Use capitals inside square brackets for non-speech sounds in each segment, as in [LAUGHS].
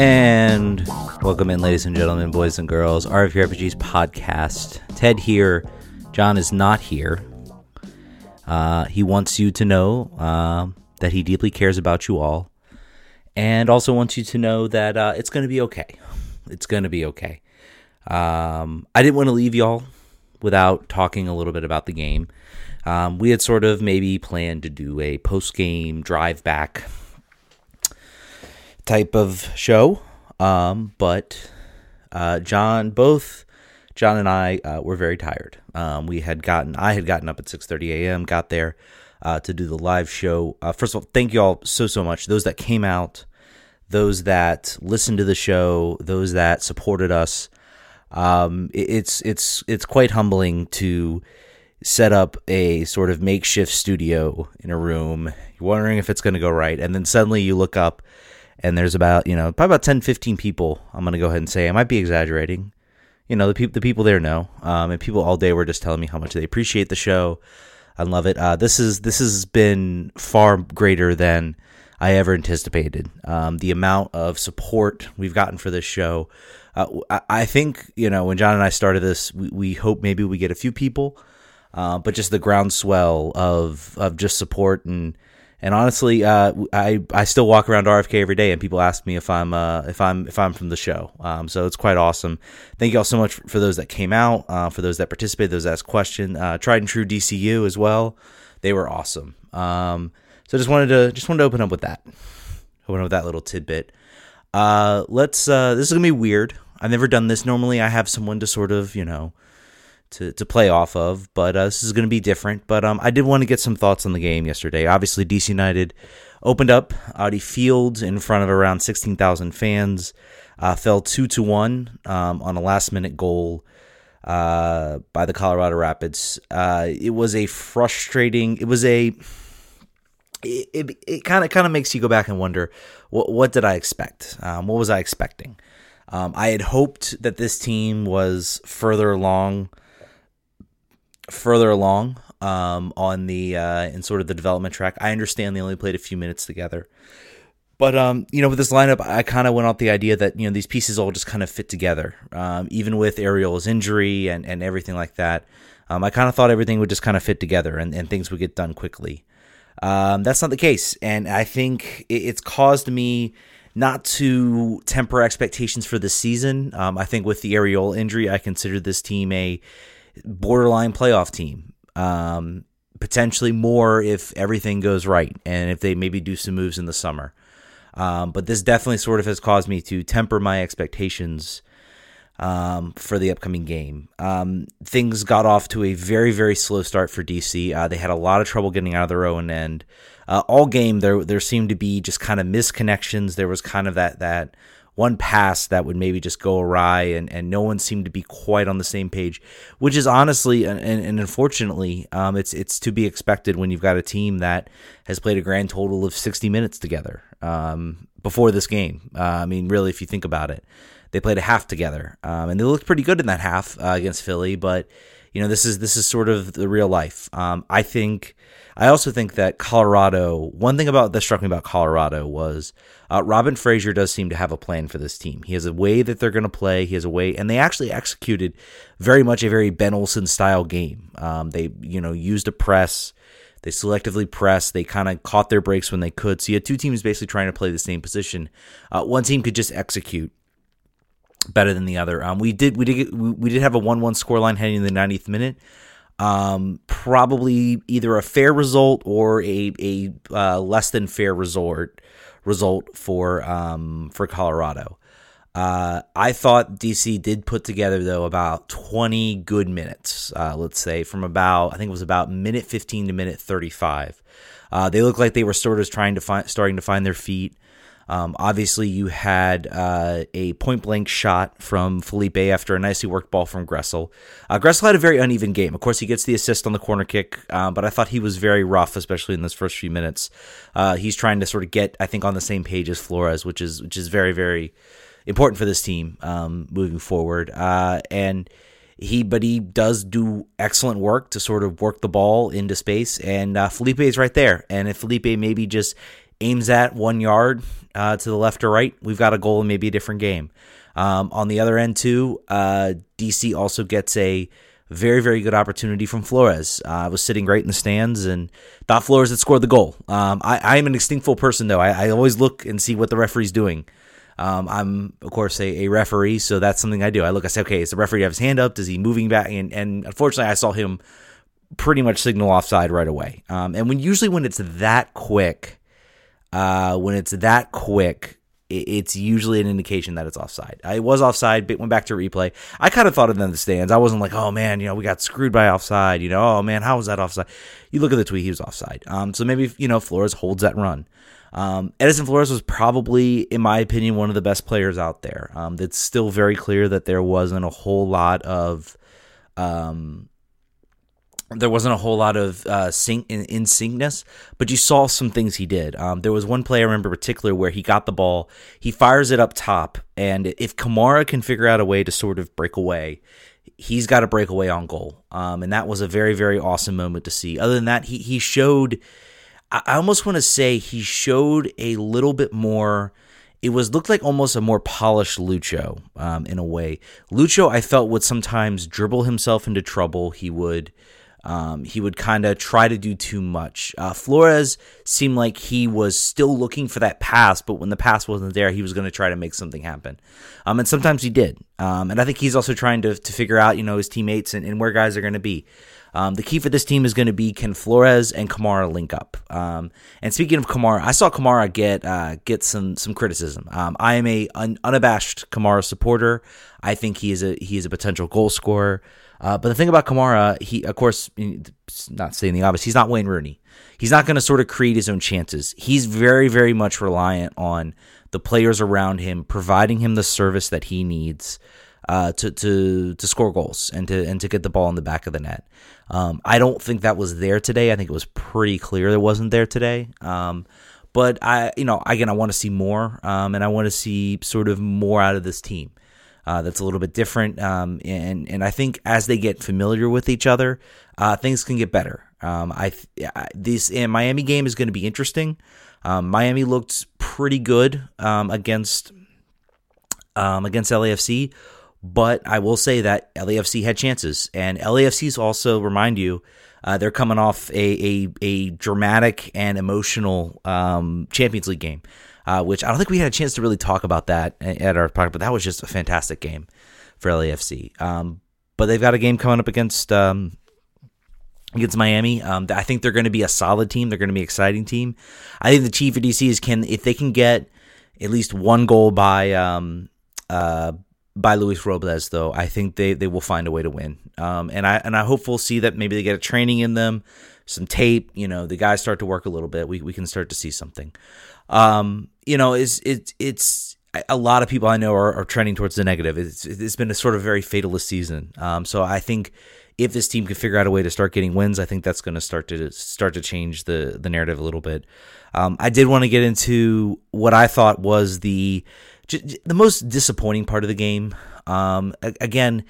And welcome in, ladies and gentlemen, boys and girls, RFK Refugees podcast. Ted here. John is not here. Uh, he wants you to know uh, that he deeply cares about you all, and also wants you to know that uh, it's going to be okay. It's going to be okay. Um, I didn't want to leave y'all without talking a little bit about the game. Um, we had sort of maybe planned to do a post game drive back type of show. Um, but uh, John, both John and I uh, were very tired. Um, we had gotten, I had gotten up at 6:30 a.m. Got there uh, to do the live show. Uh, first of all, thank you all so so much. Those that came out, those that listened to the show, those that supported us. Um, it, it's it's it's quite humbling to set up a sort of makeshift studio in a room. You're wondering if it's going to go right, and then suddenly you look up and there's about you know probably about 10 15 people i'm going to go ahead and say. I might be exaggerating. You know the people the people there know um, and people all day were just telling me how much they appreciate the show. I love it. Uh, this is this has been far greater than i ever anticipated. Um, the amount of support we've gotten for this show. Uh, I, I, think you know when john and i started this we, we hope maybe we get a few people uh, but just the groundswell of of just support and and honestly, uh, I I still walk around RFK every day, and people ask me if I'm uh, if I'm if I'm from the show. Um, so it's quite awesome. Thank you all so much for those that came out, uh, for those that participated, those that asked questions. Uh, tried and true DCU as well. They were awesome. Um, so I just wanted to just wanted to open up with that. Open up with that little tidbit. Uh, let's. Uh, this is gonna be weird. I've never done this. Normally, I have someone to sort of you know to, to play off of, but uh, this is going to be different. But um, I did want to get some thoughts on the game yesterday. Obviously, DC United opened up Audi Field in front of around 16,000 fans, uh, fell 2 to 1 um, on a last minute goal uh, by the Colorado Rapids. Uh, it was a frustrating, it was a. It it kind of kind of makes you go back and wonder what what did I expect? Um, what was I expecting? Um, I had hoped that this team was further along further along um, on the uh, in sort of the development track. I understand they only played a few minutes together, but um, you know, with this lineup, I kind of went off the idea that you know these pieces all just kind of fit together, um, even with Ariel's injury and and everything like that. Um, I kind of thought everything would just kind of fit together and, and things would get done quickly. Um, that's not the case, and I think it, it's caused me not to temper expectations for the season. Um, I think with the Ariel injury, I consider this team a borderline playoff team. Um, potentially more if everything goes right and if they maybe do some moves in the summer. Um, but this definitely sort of has caused me to temper my expectations um, for the upcoming game. Um, things got off to a very, very slow start for DC. Uh, they had a lot of trouble getting out of their own end. Uh, all game, there there seemed to be just kind of misconnections. There was kind of that that one pass that would maybe just go awry and, and no one seemed to be quite on the same page, which is honestly and, and unfortunately, um, it's it's to be expected when you've got a team that has played a grand total of 60 minutes together um, before this game. Uh, I mean, really, if you think about it, they played a half together um, and they looked pretty good in that half uh, against Philly, but you know this is this is sort of the real life. Um, I think I also think that Colorado. One thing about that struck me about Colorado was uh, Robin Fraser does seem to have a plan for this team. He has a way that they're going to play. He has a way, and they actually executed very much a very Ben Olsen style game. Um, they you know used a press. They selectively pressed. They kind of caught their breaks when they could. So you had two teams basically trying to play the same position. Uh, one team could just execute better than the other. Um, we did we did we did have a one one scoreline heading in the 90th minute. Um, probably either a fair result or a a uh, less than fair resort result for um, for Colorado. Uh, I thought DC did put together though about 20 good minutes. Uh, let's say from about I think it was about minute 15 to minute 35. Uh, they looked like they were sort of trying to find starting to find their feet. Um, obviously, you had uh, a point blank shot from Felipe after a nicely worked ball from Gressel. Uh, Gressel had a very uneven game. Of course, he gets the assist on the corner kick, uh, but I thought he was very rough, especially in those first few minutes. Uh, he's trying to sort of get, I think, on the same page as Flores, which is which is very very important for this team um, moving forward. Uh, and he but he does do excellent work to sort of work the ball into space and uh, Felipe is right there and if Felipe maybe just aims at one yard uh, to the left or right, we've got a goal and maybe a different game. Um, on the other end, too, uh, DC also gets a very, very good opportunity from Flores. Uh, I was sitting right in the stands and thought Flores had scored the goal. Um, I, am an instinctful person, though. I, I, always look and see what the referee's doing. Um, I'm, of course, a, a, referee, so that's something I do. I look, I say, okay, is the referee have his hand up? Is he moving back? And, and unfortunately, I saw him pretty much signal offside right away. Um, and when usually when it's that quick, uh, when it's that quick, it's usually an indication that it's offside. It was offside, but went back to replay. I kind of thought of it in the stands. I wasn't like, oh man, you know, we got screwed by offside. You know, oh man, how was that offside? You look at the tweet, he was offside. Um, so maybe you know Flores holds that run. Um, Edison Flores was probably, in my opinion, one of the best players out there. Um, it's still very clear that there wasn't a whole lot of um, there wasn't a whole lot of uh, sync in, in syncness, but you saw some things he did. Um, there was one play I remember in particular where he got the ball, he fires it up top, and if Kamara can figure out a way to sort of break away, he's got to break away on goal. Um, and that was a very very awesome moment to see. Other than that, he he showed. I almost want to say he showed a little bit more. It was looked like almost a more polished Lucho um, in a way. Lucho, I felt would sometimes dribble himself into trouble. He would um, he would kind of try to do too much. Uh, Flores seemed like he was still looking for that pass, but when the pass wasn't there, he was going to try to make something happen. Um, and sometimes he did. Um, and I think he's also trying to, to figure out, you know, his teammates and, and where guys are going to be. Um, the key for this team is going to be can Flores and Kamara link up. Um, and speaking of Kamara, I saw Kamara get uh, get some some criticism. Um, I am a un- unabashed Kamara supporter. I think he is a he is a potential goal scorer. Uh, but the thing about Kamara, he of course not saying the obvious, he's not Wayne Rooney. He's not going to sort of create his own chances. He's very very much reliant on the players around him providing him the service that he needs uh, to to to score goals and to and to get the ball in the back of the net. Um, I don't think that was there today. I think it was pretty clear it wasn't there today. Um, but I, you know, again, I want to see more, um, and I want to see sort of more out of this team uh, that's a little bit different. Um, and and I think as they get familiar with each other, uh, things can get better. Um, I, I this Miami game is going to be interesting. Um, Miami looked pretty good um, against um, against LAFC, but I will say that LAFC had chances, and LAFC's also remind you. Uh, they're coming off a, a, a dramatic and emotional um, Champions League game uh, which I don't think we had a chance to really talk about that at our podcast, but that was just a fantastic game for LAFC. Um, but they've got a game coming up against um, against Miami. Um, I think they're going to be a solid team. They're going to be an exciting team. I think the Chief of DC is can if they can get at least one goal by um, uh, by Luis Robles, though, I think they, they will find a way to win. Um, and I and I hope we'll see that maybe they get a training in them, some tape. You know, the guys start to work a little bit. We we can start to see something um, you know, is it, it's a lot of people I know are, are trending towards the negative. It's, it's been a sort of very fatalist season. Um, so I think if this team can figure out a way to start getting wins, I think that's going to start to start to change the the narrative a little bit. Um, I did want to get into what I thought was the the most disappointing part of the game. Um, again,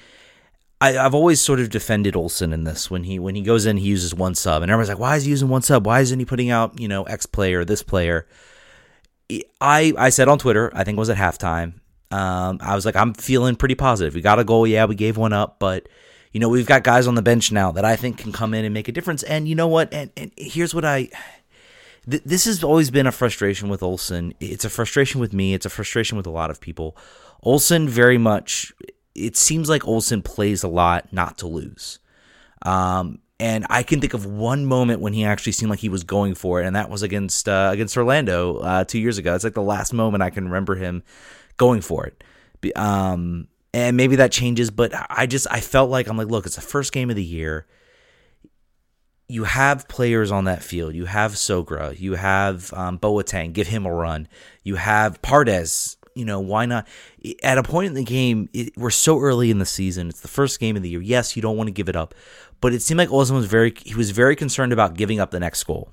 I, have always sort of defended Olsen in this. When he when he goes in, he uses one sub, and everyone's like, "Why is he using one sub? Why isn't he putting out you know X player, this player?" I I said on Twitter, I think it was at halftime. Um, I was like, I'm feeling pretty positive. We got a goal, yeah, we gave one up, but you know, we've got guys on the bench now that I think can come in and make a difference. And you know what? And and here's what I. Th- this has always been a frustration with Olsen. It's a frustration with me. It's a frustration with a lot of people. Olsen very much. It seems like Olsen plays a lot not to lose. Um, and I can think of one moment when he actually seemed like he was going for it, and that was against uh, against Orlando uh, two years ago. It's like the last moment I can remember him going for it. Um, and maybe that changes, but I just I felt like I'm like, look, it's the first game of the year. You have players on that field. You have Sorga. You have um, Boateng. Give him a run. You have Paredes. You know why not? At a point in the game, it, we're so early in the season. It's the first game of the year. Yes, you don't want to give it up, but it seemed like Olsen was very he was very concerned about giving up the next goal,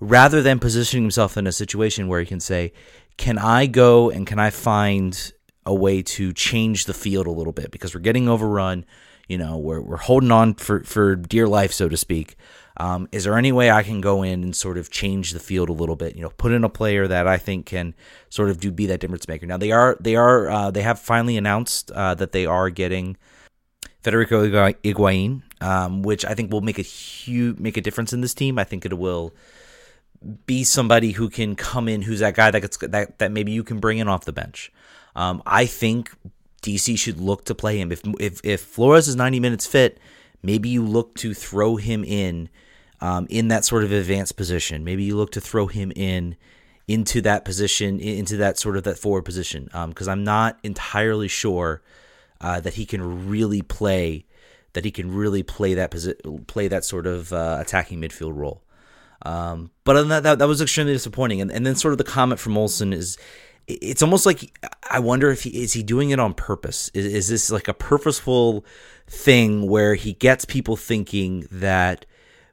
rather than positioning himself in a situation where he can say, "Can I go and can I find a way to change the field a little bit because we're getting overrun." You know, we're we're holding on for for dear life, so to speak. Um, is there any way I can go in and sort of change the field a little bit? You know, put in a player that I think can sort of do be that difference maker. Now they are they are uh, they have finally announced uh, that they are getting Federico Higuain, um, which I think will make a huge make a difference in this team. I think it will be somebody who can come in, who's that guy that gets that that maybe you can bring in off the bench. Um, I think DC should look to play him if if if Flores is ninety minutes fit. Maybe you look to throw him in um, in that sort of advanced position. Maybe you look to throw him in into that position, into that sort of that forward position, because um, I'm not entirely sure uh, that he can really play that he can really play that posi- play that sort of uh, attacking midfield role. Um, but other than that, that, that was extremely disappointing. And, and then sort of the comment from Olsen is, it's almost like I wonder if he is he doing it on purpose. Is, is this like a purposeful thing where he gets people thinking that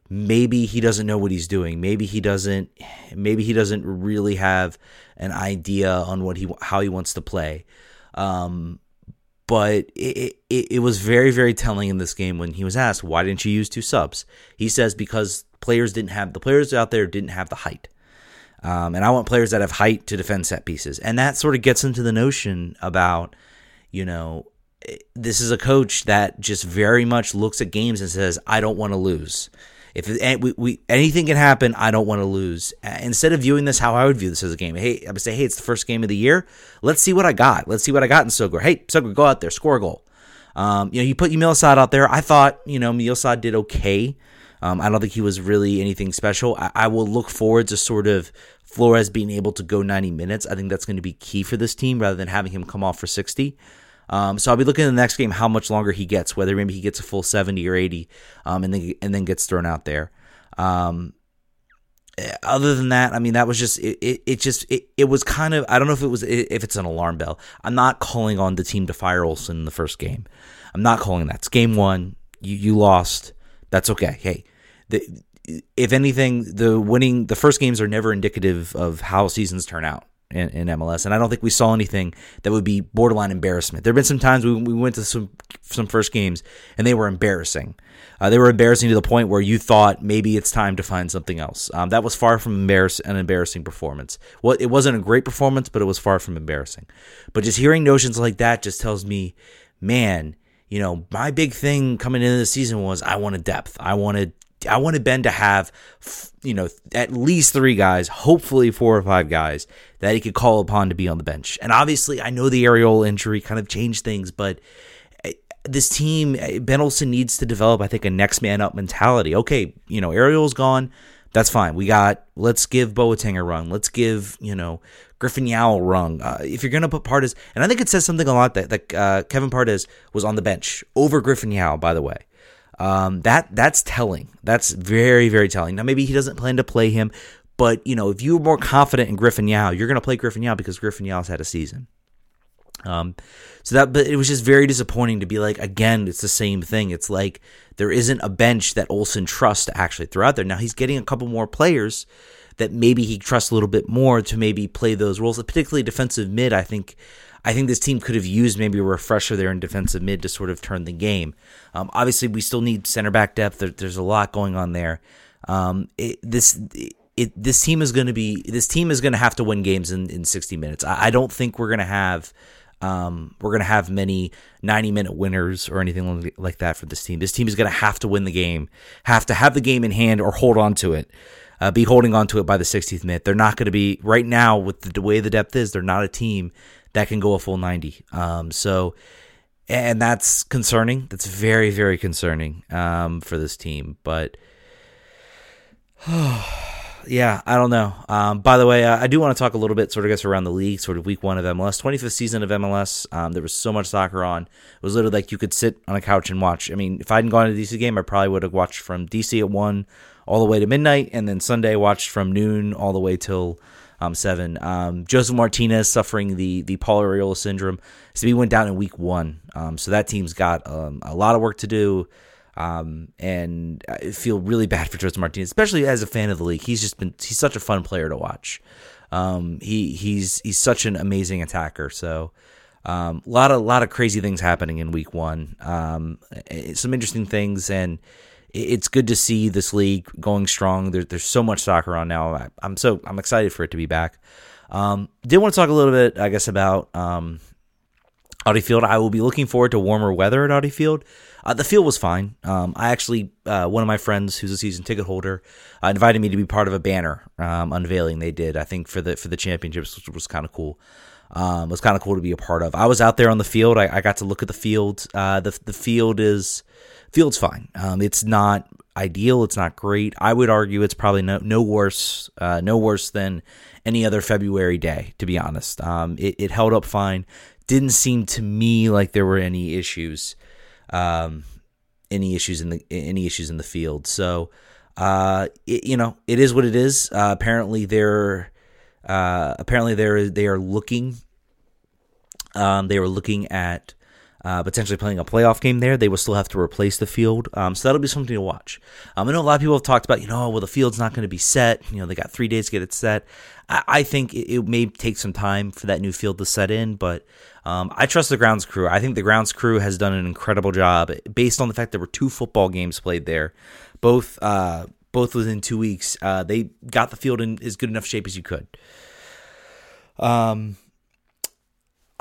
maybe he doesn't know what he's doing. Maybe he doesn't. Maybe he doesn't really have an idea on what he how he wants to play. Um, but it, it, it was very very telling in this game when he was asked why didn't you use two subs. He says because players didn't have the players out there didn't have the height. Um, and I want players that have height to defend set pieces. And that sort of gets into the notion about, you know, this is a coach that just very much looks at games and says, I don't want to lose. If it, we, we, anything can happen, I don't want to lose. Instead of viewing this how I would view this as a game, hey, I would say, hey, it's the first game of the year. Let's see what I got. Let's see what I got in Sorga. Hey, Sorga, go out there, score a goal. Um, you know, you put Emil out there. I thought, you know, Miosad did okay. Um, I don't think he was really anything special. I, I will look forward to sort of Flores being able to go 90 minutes. I think that's going to be key for this team rather than having him come off for 60. Um, so I'll be looking in the next game how much longer he gets, whether maybe he gets a full 70 or 80, um, and then and then gets thrown out there. Um, eh, other than that, I mean, that was just it. It, it just it, it was kind of I don't know if it was if it's an alarm bell. I'm not calling on the team to fire Olsen in the first game. I'm not calling that. It's game one. You you lost. That's okay. Hey, the, if anything, the winning the first games are never indicative of how seasons turn out in, in, MLS, and I don't think we saw anything that would be borderline embarrassment. There have been some times we, we went to some some first games and they were embarrassing. Uh, they were embarrassing to the point where you thought maybe it's time to find something else. Um, that was far from embarrass- an embarrassing performance. Well, it wasn't a great performance, but it was far from embarrassing. But just hearing notions like that just tells me, man, you know, my big thing coming into the season was I wanted depth. I wanted I wanted Ben to have, you know, at least three guys, hopefully four or five guys that he could call upon to be on the bench. And obviously, I know the Arriola injury kind of changed things, but eh, this team, eh, Ben Olsen needs to develop, I think, a next man up mentality. Okay, you know, Arriola's gone. That's fine. We got, let's give Boateng a run. Let's give, you know, Griffin Yow a run. Uh, if you're going to put Paredes, and I think it says something a lot that, that uh, Kevin Paredes was on the bench over Griffin Yow, by the way. Um, that that's telling. That's very very telling. Now maybe he doesn't plan to play him, but you know if you're more confident in Griffin Yow, you're going to play Griffin Yow because Griffin Yow's had a season. Um, so that but it was just very disappointing to be like again it's the same thing. It's like there isn't a bench that Olsen trusts to actually throw out there. Now he's getting a couple more players that maybe he trusts a little bit more to maybe play those roles, particularly defensive mid. I think I think this team could have used maybe a refresher there in defensive mid to sort of turn the game. Um, obviously, we still need center back depth. There, there's a lot going on there. Um, it, this it, this team is going to be this team is going to have to win games in, in 60 minutes. I, I don't think we're going to have um, we're going to have many 90 minute winners or anything like that for this team. This team is going to have to win the game, have to have the game in hand or hold on to it. Uh, be holding on to it by the 60th minute. They're not going to be right now with the, way the depth is. They're not a team that can go a full 90. Um, so, and that's concerning. That's very, very concerning um, for this team. But, [SIGHS] yeah, I don't know. Um, by the way, I do want to talk a little bit, sort of, guess around the league, sort of week one of MLS, 25th season of MLS. Um, there was so much soccer on. It was literally like you could sit on a couch and watch. I mean, if I hadn't gone to the DC game, I probably would have watched from DC at 1 all the way to midnight, and then Sunday watched from noon all the way till um, seven. Um, Josef Martinez suffering the the Paul Arriola syndrome, so he went down in week one. Um, so that team's got um, a lot of work to do. Um, and I feel really bad for Josef Martinez, especially as a fan of the league. He's just been he's such a fun player to watch. Um, he he's he's such an amazing attacker. So a lot of lot of crazy things happening in week one. some interesting things and it's good to see this league going strong. There, there's so much soccer on now. I, am so I'm excited for it to be back. Um, did want to talk a little bit, I guess, about um, Audi Field. I will be looking forward to warmer weather at Audi Field. Uh, the field was fine. Um, I actually, uh, one of my friends who's a season ticket holder, uh, invited me to be part of a banner um, unveiling they did. I think for the for the championships, which was kind of cool. Um, it was kind of cool to be a part of. I was out there on the field. I, I got to look at the field. Uh, the the field is field's fine. Um, it's not ideal. It's not great. I would argue it's probably no no worse uh, no worse than any other February day. To be honest, um, it, it held up fine. Didn't seem to me like there were any issues, um, any issues in the any issues in the field. So, uh, it, you know, it is what it is. Uh, apparently, they're uh, apparently they're they are looking. Um, they were looking at uh, potentially playing a playoff game there. They will still have to replace the field, um, so that'll be something to watch. Um, I know a lot of people have talked about, you know, well the field's not going to be set. You know, they got three days to get it set. I, I think it, it, may take some time for that new field to set in, but um, I trust the grounds crew. I think the grounds crew has done an incredible job based on the fact there were two football games played there, both uh, both within two weeks. Uh, they got the field in as good enough shape as you could. Um,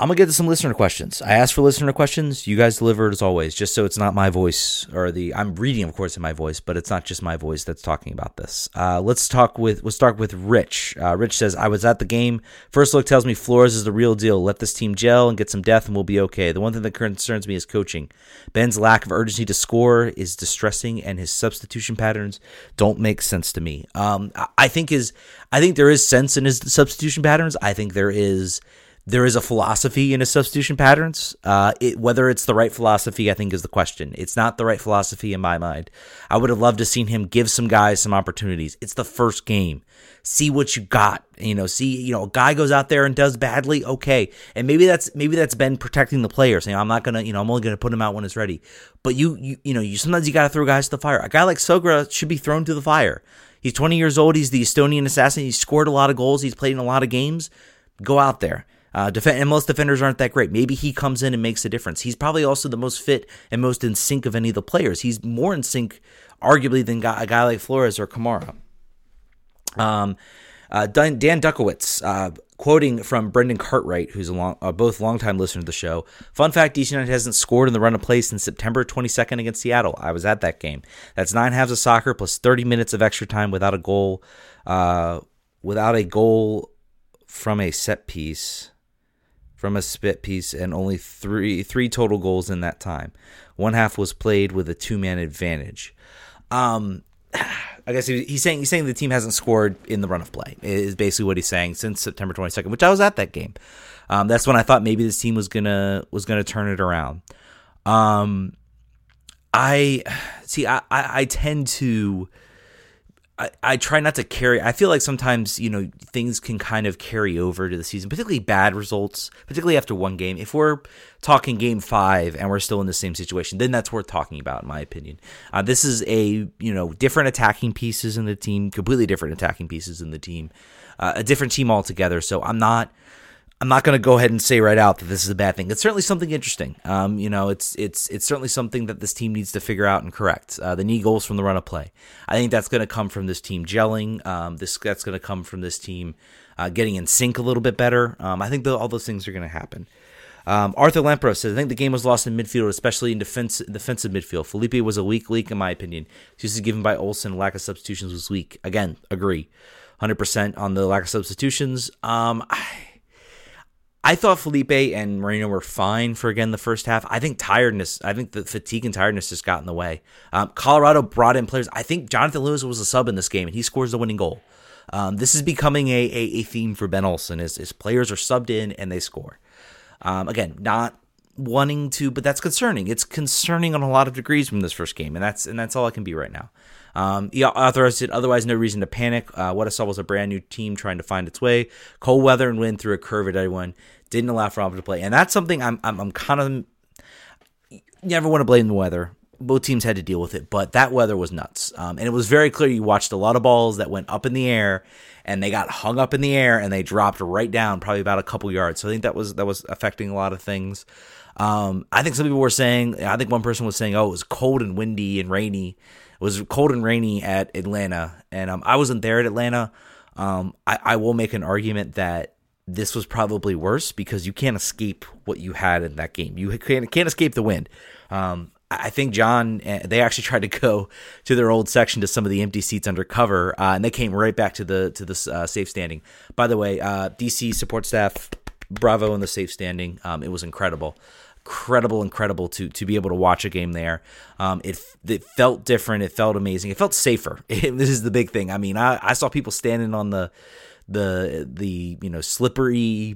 I'm gonna get to some listener questions. I asked for listener questions. You guys delivered as always, just so it's not my voice or the I'm reading, of course, in my voice, but it's not just my voice that's talking about this. Uh, let's talk with let's start with Rich. Uh, Rich says I was at the game. First look tells me Flores is the real deal. Let this team gel and get some depth, and we'll be okay. The one thing that concerns me is coaching. Ben's lack of urgency to score is distressing, and his substitution patterns don't make sense to me. Um, I think is I think there is sense in his substitution patterns. I think there is there is a philosophy in his substitution patterns. Uh, it, whether it's the right philosophy, I think, is the question. It's not the right philosophy in my mind. I would have loved to seen him give some guys some opportunities. It's the first game. See what you got. You know, see, you know, a guy goes out there and does badly. Okay, and maybe that's maybe that's been protecting the player, saying I'm not gonna, you know, I'm only gonna put him out when it's ready. But you, you, you know, you sometimes you gotta throw guys to the fire. A guy like Sorga should be thrown to the fire. He's 20 years old. He's the Estonian assassin. He's scored a lot of goals. He's played in a lot of games. Go out there. Uh, and most defenders aren't that great. Maybe he comes in and makes a difference. He's probably also the most fit and most in sync of any of the players. He's more in sync, arguably, than a guy like Flores or Kamara. Um, uh, Dan, Dan Duckowitz, uh, quoting from Brendan Cartwright, who's a long, uh, both longtime listener to the show. Fun fact: DC United hasn't scored in the run of play since September 22nd against Seattle. I was at that game. That's nine halves of soccer plus 30 minutes of extra time without a goal. Uh, without a goal from a set piece from a spit piece and only three three total goals in that time. One half was played with a two man advantage. Um, [SIGHS] I guess he's saying he's saying the team hasn't scored in the run of play. Is basically what he's saying since September 22nd, which I was at that game. Um, that's when I thought maybe this team was gonna was gonna turn it around. Um, I [SIGHS] see. I, I, I tend to I, I try not to carry. I feel like sometimes you know things can kind of carry over to the season, particularly bad results, particularly after one game. If we're talking game five and we're still in the same situation, then that's worth talking about, in my opinion. Uh, this is a you know different attacking pieces in the team, completely different attacking pieces in the team, uh, a different team altogether. So I'm not I'm not going to go ahead and say right out that this is a bad thing. It's certainly something interesting. Um, you know, it's it's it's certainly something that this team needs to figure out and correct. Uh, the knee goals from the run of play. I think that's going to come from this team gelling. Um, this that's going to come from this team uh, getting in sync a little bit better. Um, I think the, all those things are going to happen. Um, Arthur Lampro says, I think the game was lost in midfield, especially in defense, defensive midfield. Felipe was a weak leak, in my opinion. Uses given by Olsen, lack of substitutions was weak. Again, agree. 100% on the lack of substitutions. Um, I, I thought Felipe and Moreno were fine for again the first half. I think tiredness, I think the fatigue and tiredness just got in the way. Um, Colorado brought in players. I think Jonathan Lewis was a sub in this game, and he scores the winning goal. Um, this is becoming a, a, a, theme for Ben Olsen. Is, is players are subbed in and they score. Um, again, not wanting to, but that's concerning. It's concerning on a lot of degrees from this first game, and that's and that's all I can be right now. Um, yeah, authorized it. Otherwise, no reason to panic. Uh, what I saw was a brand new team trying to find its way. Cold weather and wind threw a curve at everyone. Didn't allow for to play, and that's something I'm I'm, I'm kind of. Never want to blame the weather. Both teams had to deal with it, but that weather was nuts. Um, and it was very clear. You watched a lot of balls that went up in the air, and they got hung up in the air, and they dropped right down, probably about a couple yards. So I think that was that was affecting a lot of things. Um, I think some people were saying. I think one person was saying, "Oh, it was cold and windy and rainy." It was cold and rainy at Atlanta, and um, I wasn't there at Atlanta. Um, I, I will make an argument that this was probably worse because you can't escape what you had in that game. You can't, can't escape the wind. Um, I think John, eh, they actually tried to go to their old section to some of the empty seats under cover, uh, and they came right back to the to the uh, safe standing. By the way, uh, DC support staff, bravo in the safe standing. Um, it was incredible, incredible, incredible to to be able to watch a game there. Um, it it felt different. It felt amazing. It felt safer. [LAUGHS] It, this is the big thing. I mean, I, I saw people standing on the the the you know slippery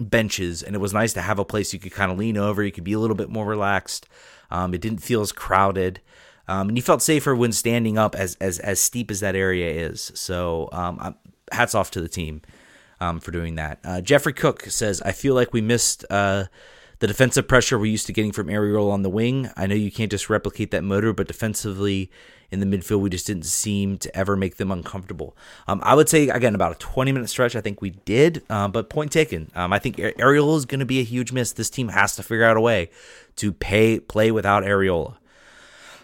benches, and it was nice to have a place you could kind of lean over. You could be a little bit more relaxed. Um, it didn't feel as crowded. Um, and you felt safer when standing up as as as steep as that area is. So um, hats off to the team um, for doing that. Uh, Jeffrey Cook says, "I feel like we missed uh, the defensive pressure we're used to getting from Arriola on the wing. I know you can't just replicate that motor, but defensively in the midfield, we just didn't seem to ever make them uncomfortable. Um, I would say again about a 20 minute stretch. I think we did, uh, but point taken. Um, I think Arriola is going to be a huge miss. This team has to figure out a way to pay play without Arriola.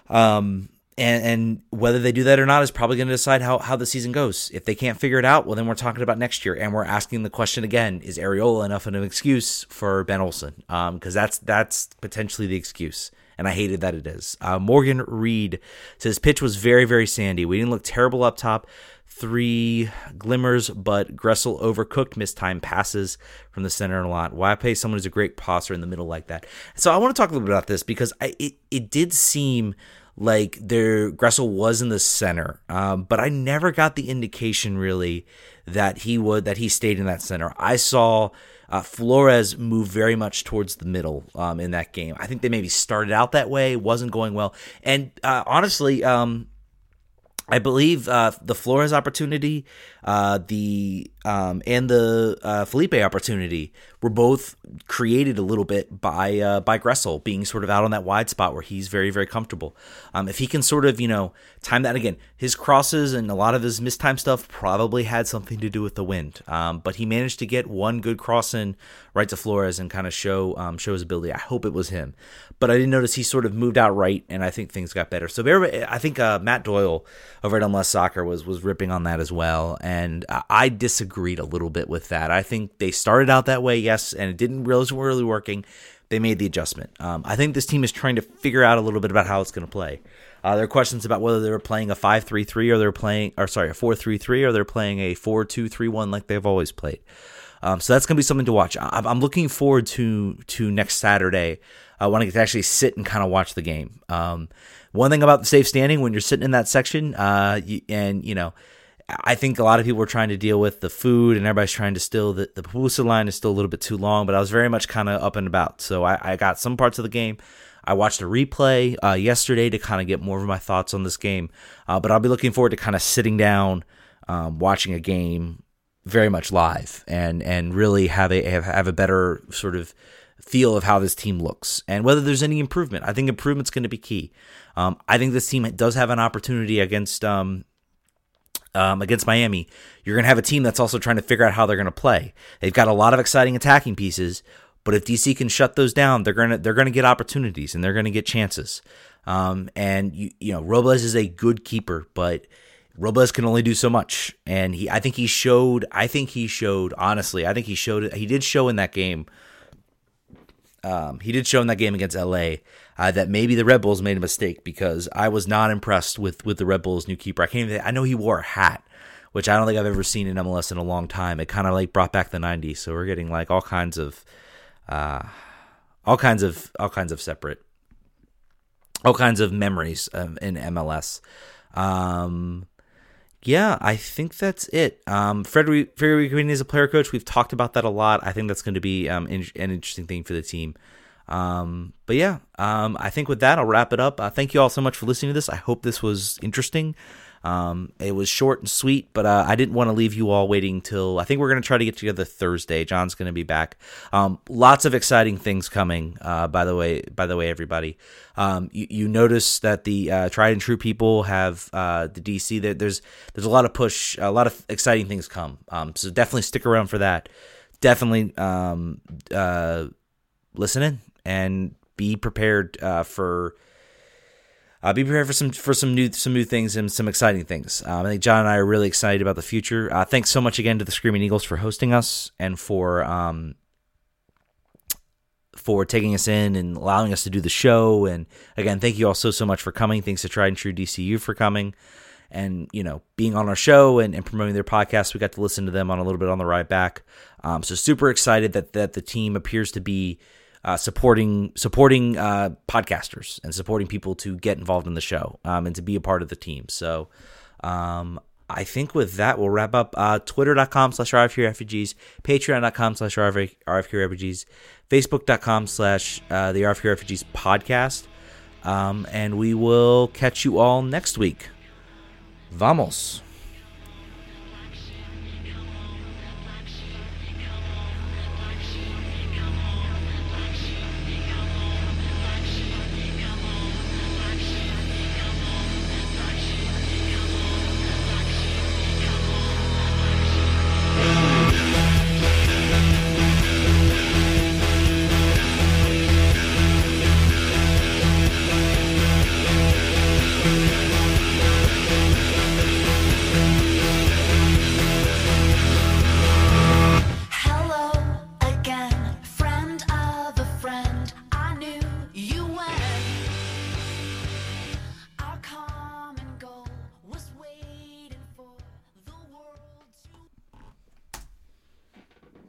Um, and, and whether they do that or not is probably going to decide how, how the season goes. If they can't figure it out, well, then we're talking about next year, and we're asking the question again: Is Arriola enough of an excuse for Ben Olsen? Because um, that's that's potentially the excuse and I hated that it is. Uh, Morgan Reed says pitch was very very sandy. We didn't look terrible up top. Three glimmers, but Gressel overcooked missed time passes from the center a lot. Why pay someone who's a great passer in the middle like that? So I want to talk a little bit about this because I, it it did seem like there Gressel was in the center, um, but I never got the indication really that he would that he stayed in that center. I saw uh, Flores move very much towards the middle um, in that game. I think they maybe started out that way, wasn't going well, and uh, honestly, um, I believe uh, the Flores opportunity, uh, the um, and the uh, Felipe opportunity were both created a little bit by uh, by Gressel being sort of out on that wide spot where he's very very comfortable. Um, if he can sort of you know time that again, his crosses and a lot of his mistime stuff probably had something to do with the wind. Um, but he managed to get one good cross in right to Flores and kind of show um, show his ability. I hope it was him but I didn't notice he sort of moved out right, and I think things got better. So I think uh, Matt Doyle over at MLS Soccer was was ripping on that as well, and I disagreed a little bit with that. I think they started out that way, yes, and it didn't really really working. They made the adjustment. Um, I think this team is trying to figure out a little bit about how it's going to play. Uh, there are questions about whether they were playing a 5-3-3 or they're playing, or sorry, a 4-3-3 or they're playing a 4-2-3-1 like they've always played. Um, so that's going to be something to watch. I'm looking forward to to next Saturday I get to actually sit and kind of watch the game. Um, one thing about the safe standing when you're sitting in that section, uh, you, and you know, I think a lot of people are trying to deal with the food, and everybody's trying to still the the pupusa line is still a little bit too long. But I was very much kind of up and about, so I, I got some parts of the game. I watched a replay uh, yesterday to kind of get more of my thoughts on this game, uh, but I'll be looking forward to kind of sitting down, um, watching a game very much live and and really have a have, have a better sort of feel of how this team looks and whether there's any improvement. I think improvement's going to be key. Um, I think this team does have an opportunity against um, um, against Miami. You're going to have a team that's also trying to figure out how they're going to play. They've got a lot of exciting attacking pieces, but if DC can shut those down, they're going to they're going to get opportunities and they're going to get chances. Um, and you you know Robles is a good keeper, but Robles can only do so much, and he I think he showed I think he showed honestly I think he showed he did show in that game. Um, he did show in that game against LA uh, that maybe the Red Bulls made a mistake because I was not impressed with with the Red Bulls new keeper. I can't even, I know he wore a hat, which I don't think I've ever seen in MLS in a long time. It kind of like brought back the '90s, so we're getting like all kinds of, uh, all kinds of all kinds of separate, all kinds of memories um, in MLS. Um, yeah, I think that's it. Um, Frederic Green is a player coach. We've talked about that a lot. I think that's going to be um, in, an interesting thing for the team. Um, but yeah, um, I think with that, I'll wrap it up. Uh, thank you all so much for listening to this. I hope this was interesting. Um, it was short and sweet, but uh, I didn't want to leave you all waiting till I think we're going to try to get together Thursday. John's going to be back. Um, lots of exciting things coming. Uh, by the way, by the way, everybody, um, you, you, notice that the uh, tried and true people have uh, the DC. There's there's a lot of push, a lot of exciting things come. Um, so definitely stick around for that. Definitely um, uh, listen in and be prepared uh, for uh, be prepared for some for some new some new things and some exciting things. Um, I think John and I are really excited about the future. Uh, thanks so much again to the Screaming Eagles for hosting us and for um, for taking us in and allowing us to do the show. And again, thank you all so so much for coming. Thanks to Tried and True DCU for coming and you know being on our show and, and promoting their podcast. We got to listen to them on a little bit on the ride back. Um, so super excited that that the team appears to be uh, supporting supporting uh, podcasters and supporting people to get involved in the show um, and to be a part of the team. So um, I think with that we'll wrap up. Uh, Twitter.com slash RFK Refugees, Patreon.com slash RFK Refugees, Facebook.com slash uh, the RFK Refugees podcast. Um, and we will catch you all next week. Vamos.